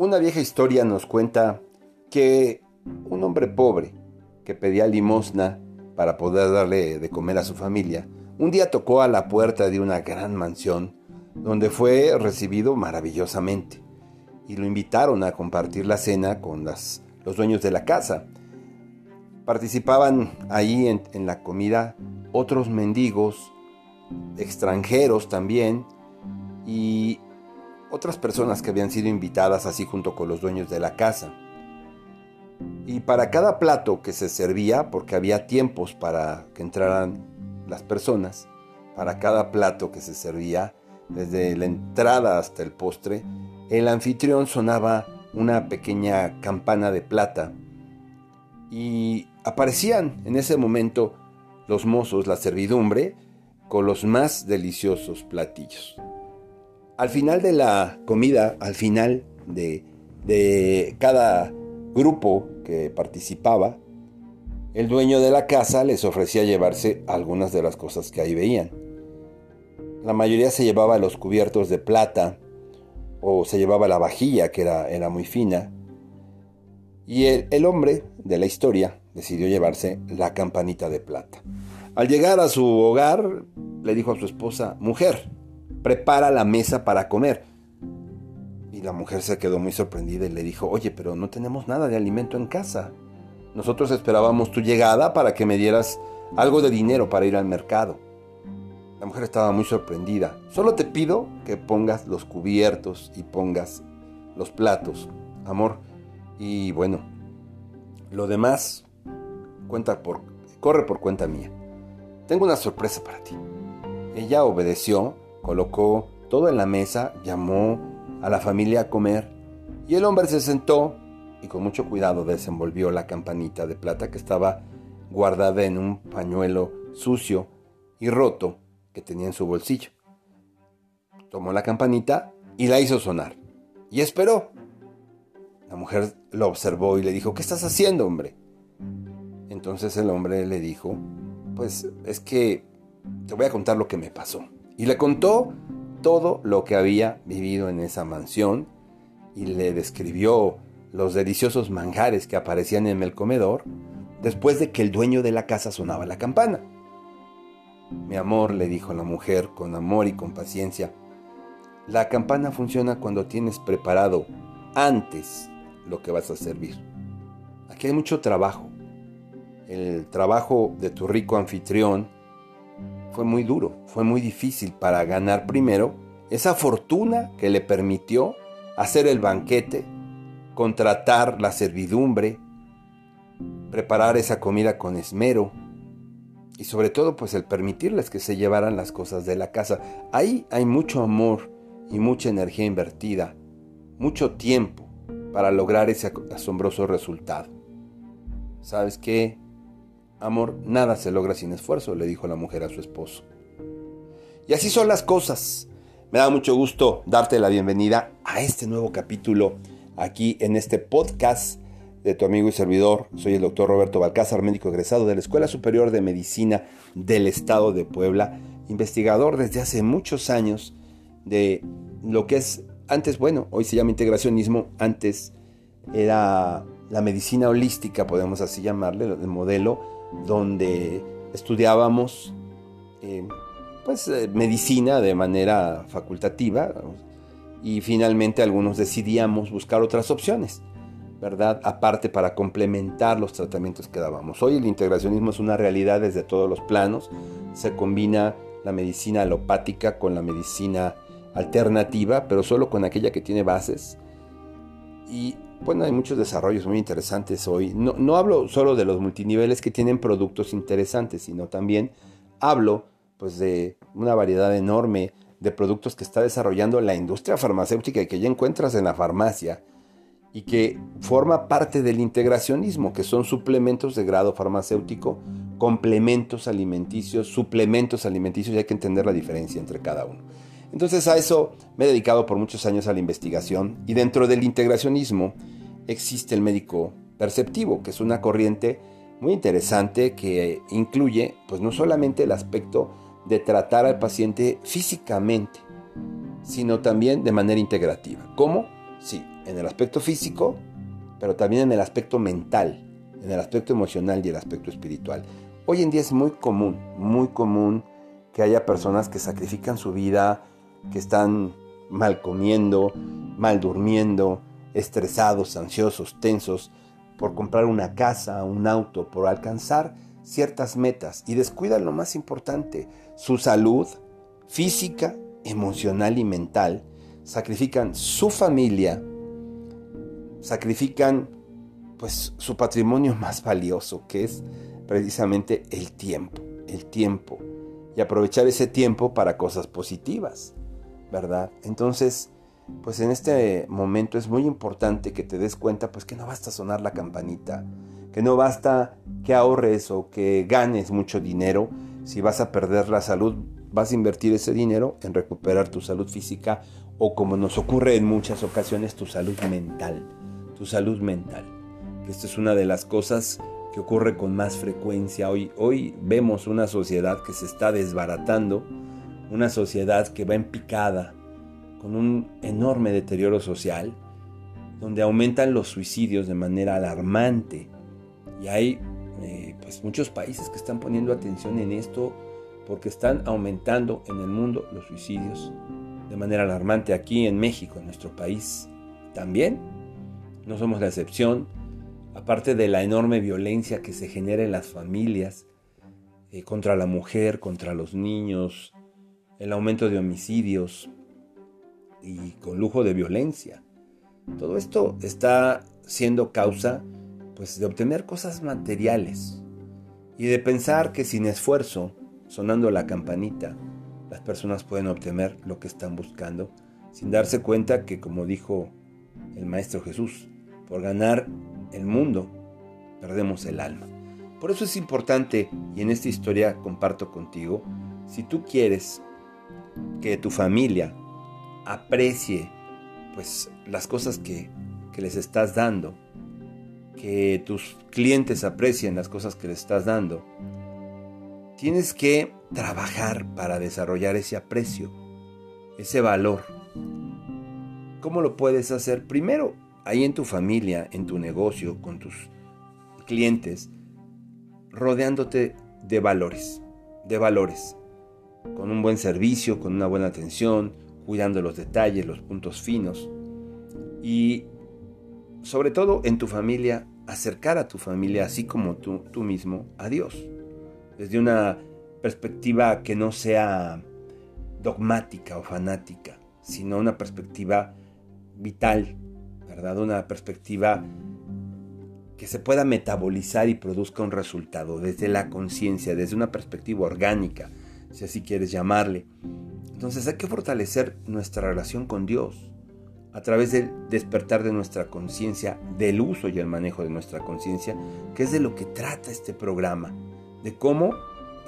Una vieja historia nos cuenta que un hombre pobre que pedía limosna para poder darle de comer a su familia, un día tocó a la puerta de una gran mansión donde fue recibido maravillosamente y lo invitaron a compartir la cena con los dueños de la casa. Participaban ahí en, en la comida otros mendigos, extranjeros también, y otras personas que habían sido invitadas así junto con los dueños de la casa. Y para cada plato que se servía, porque había tiempos para que entraran las personas, para cada plato que se servía, desde la entrada hasta el postre, el anfitrión sonaba una pequeña campana de plata y aparecían en ese momento los mozos, la servidumbre, con los más deliciosos platillos. Al final de la comida, al final de, de cada grupo que participaba, el dueño de la casa les ofrecía llevarse algunas de las cosas que ahí veían. La mayoría se llevaba los cubiertos de plata o se llevaba la vajilla que era, era muy fina. Y el, el hombre de la historia decidió llevarse la campanita de plata. Al llegar a su hogar, le dijo a su esposa, mujer, prepara la mesa para comer. Y la mujer se quedó muy sorprendida y le dijo, oye, pero no tenemos nada de alimento en casa. Nosotros esperábamos tu llegada para que me dieras algo de dinero para ir al mercado. La mujer estaba muy sorprendida. Solo te pido que pongas los cubiertos y pongas los platos, amor. Y bueno, lo demás cuenta por, corre por cuenta mía. Tengo una sorpresa para ti. Ella obedeció colocó todo en la mesa, llamó a la familia a comer y el hombre se sentó y con mucho cuidado desenvolvió la campanita de plata que estaba guardada en un pañuelo sucio y roto que tenía en su bolsillo. Tomó la campanita y la hizo sonar y esperó. La mujer lo observó y le dijo, ¿qué estás haciendo, hombre? Entonces el hombre le dijo, pues es que te voy a contar lo que me pasó. Y le contó todo lo que había vivido en esa mansión y le describió los deliciosos manjares que aparecían en el comedor después de que el dueño de la casa sonaba la campana. Mi amor, le dijo la mujer con amor y con paciencia, la campana funciona cuando tienes preparado antes lo que vas a servir. Aquí hay mucho trabajo. El trabajo de tu rico anfitrión fue muy duro, fue muy difícil para ganar primero esa fortuna que le permitió hacer el banquete, contratar la servidumbre, preparar esa comida con esmero y sobre todo pues el permitirles que se llevaran las cosas de la casa. Ahí hay mucho amor y mucha energía invertida, mucho tiempo para lograr ese asombroso resultado. ¿Sabes qué? Amor, nada se logra sin esfuerzo, le dijo la mujer a su esposo. Y así son las cosas. Me da mucho gusto darte la bienvenida a este nuevo capítulo aquí en este podcast de tu amigo y servidor. Soy el doctor Roberto Balcázar, médico egresado de la Escuela Superior de Medicina del Estado de Puebla, investigador desde hace muchos años de lo que es, antes, bueno, hoy se llama integracionismo, antes era la medicina holística, podemos así llamarle, el modelo donde estudiábamos eh, pues, eh, medicina de manera facultativa y finalmente algunos decidíamos buscar otras opciones, ¿verdad? Aparte para complementar los tratamientos que dábamos. Hoy el integracionismo es una realidad desde todos los planos, se combina la medicina alopática con la medicina alternativa, pero solo con aquella que tiene bases. Y bueno, hay muchos desarrollos muy interesantes hoy. No, hablo solo de los multiniveles que tienen productos interesantes, sino también hablo pues, de una variedad enorme de productos que está desarrollando la industria farmacéutica y que ya encuentras en la farmacia y que forma parte del integracionismo, que son suplementos de grado farmacéutico, complementos alimenticios, suplementos alimenticios, y hay que entender la diferencia entre cada uno. Entonces a eso me he dedicado por muchos años a la investigación y dentro del integracionismo existe el médico perceptivo, que es una corriente muy interesante que incluye pues no solamente el aspecto de tratar al paciente físicamente, sino también de manera integrativa. ¿Cómo? Sí, en el aspecto físico, pero también en el aspecto mental, en el aspecto emocional y el aspecto espiritual. Hoy en día es muy común, muy común que haya personas que sacrifican su vida, que están mal comiendo, mal durmiendo, estresados, ansiosos, tensos, por comprar una casa, un auto, por alcanzar ciertas metas. Y descuidan lo más importante, su salud física, emocional y mental, sacrifican su familia, sacrifican pues su patrimonio más valioso, que es precisamente el tiempo, el tiempo, y aprovechar ese tiempo para cosas positivas, ¿verdad? Entonces, pues en este momento es muy importante que te des cuenta pues que no basta sonar la campanita, que no basta que ahorres o que ganes mucho dinero, si vas a perder la salud, vas a invertir ese dinero en recuperar tu salud física o como nos ocurre en muchas ocasiones tu salud mental, tu salud mental. Que es una de las cosas que ocurre con más frecuencia hoy. Hoy vemos una sociedad que se está desbaratando, una sociedad que va en picada, con un enorme deterioro social, donde aumentan los suicidios de manera alarmante. Y hay eh, pues muchos países que están poniendo atención en esto porque están aumentando en el mundo los suicidios de manera alarmante aquí en México, en nuestro país. También no somos la excepción, aparte de la enorme violencia que se genera en las familias eh, contra la mujer, contra los niños, el aumento de homicidios, y con lujo de violencia. Todo esto está siendo causa pues de obtener cosas materiales y de pensar que sin esfuerzo, sonando la campanita, las personas pueden obtener lo que están buscando sin darse cuenta que como dijo el maestro Jesús, por ganar el mundo perdemos el alma. Por eso es importante y en esta historia comparto contigo, si tú quieres que tu familia aprecie pues las cosas que, que les estás dando, que tus clientes aprecien las cosas que les estás dando, tienes que trabajar para desarrollar ese aprecio, ese valor. ¿Cómo lo puedes hacer? Primero, ahí en tu familia, en tu negocio, con tus clientes, rodeándote de valores, de valores, con un buen servicio, con una buena atención, cuidando los detalles, los puntos finos. Y sobre todo en tu familia, acercar a tu familia, así como tú, tú mismo, a Dios. Desde una perspectiva que no sea dogmática o fanática, sino una perspectiva vital, ¿verdad? Una perspectiva que se pueda metabolizar y produzca un resultado desde la conciencia, desde una perspectiva orgánica, si así quieres llamarle. Entonces hay que fortalecer nuestra relación con Dios a través del despertar de nuestra conciencia, del uso y el manejo de nuestra conciencia, que es de lo que trata este programa, de cómo,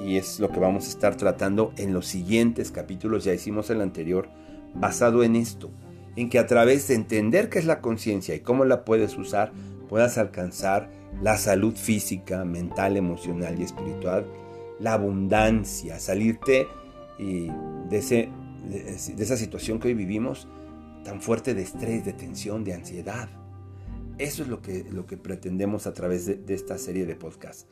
y es lo que vamos a estar tratando en los siguientes capítulos, ya hicimos el anterior, basado en esto, en que a través de entender qué es la conciencia y cómo la puedes usar, puedas alcanzar la salud física, mental, emocional y espiritual, la abundancia, salirte y de, ese, de, esa situación que hoy vivimos tan fuerte de estrés, de tensión, de ansiedad. Eso es lo que, lo que pretendemos a través de, de esta serie de podcasts.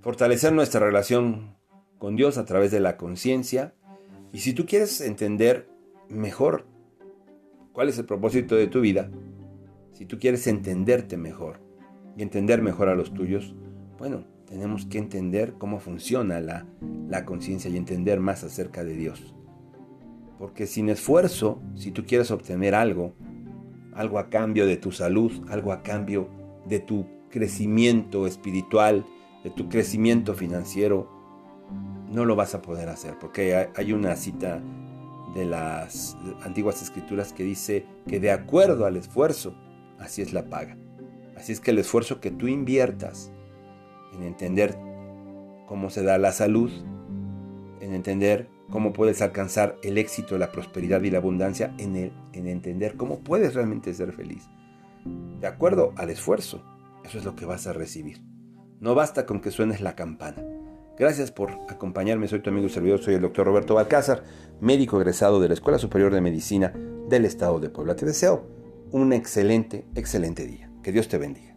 Fortalecer nuestra relación con Dios a través de la conciencia. Y si tú quieres entender mejor cuál es el propósito de tu vida, si tú quieres entenderte mejor y entender mejor a los tuyos, bueno, tenemos que entender cómo funciona la, la conciencia y entender más acerca de Dios. Porque sin esfuerzo, si tú quieres obtener algo, algo a cambio de tu salud, algo a cambio de tu crecimiento espiritual, de tu crecimiento financiero, no lo vas a poder hacer. Porque hay una cita de las antiguas escrituras que dice que de acuerdo al esfuerzo, así es la paga. Así es que el esfuerzo que tú inviertas en entender cómo se da la salud, en entender cómo puedes alcanzar el éxito, la prosperidad y la abundancia, en, el, en entender cómo puedes realmente ser feliz. De acuerdo al esfuerzo, eso es lo que vas a recibir. No basta con que suenes la campana. Gracias por acompañarme, soy tu amigo y servidor, soy el doctor Roberto Balcázar, médico egresado de la Escuela Superior de Medicina del Estado de Puebla. Te deseo un excelente, excelente día. Que Dios te bendiga.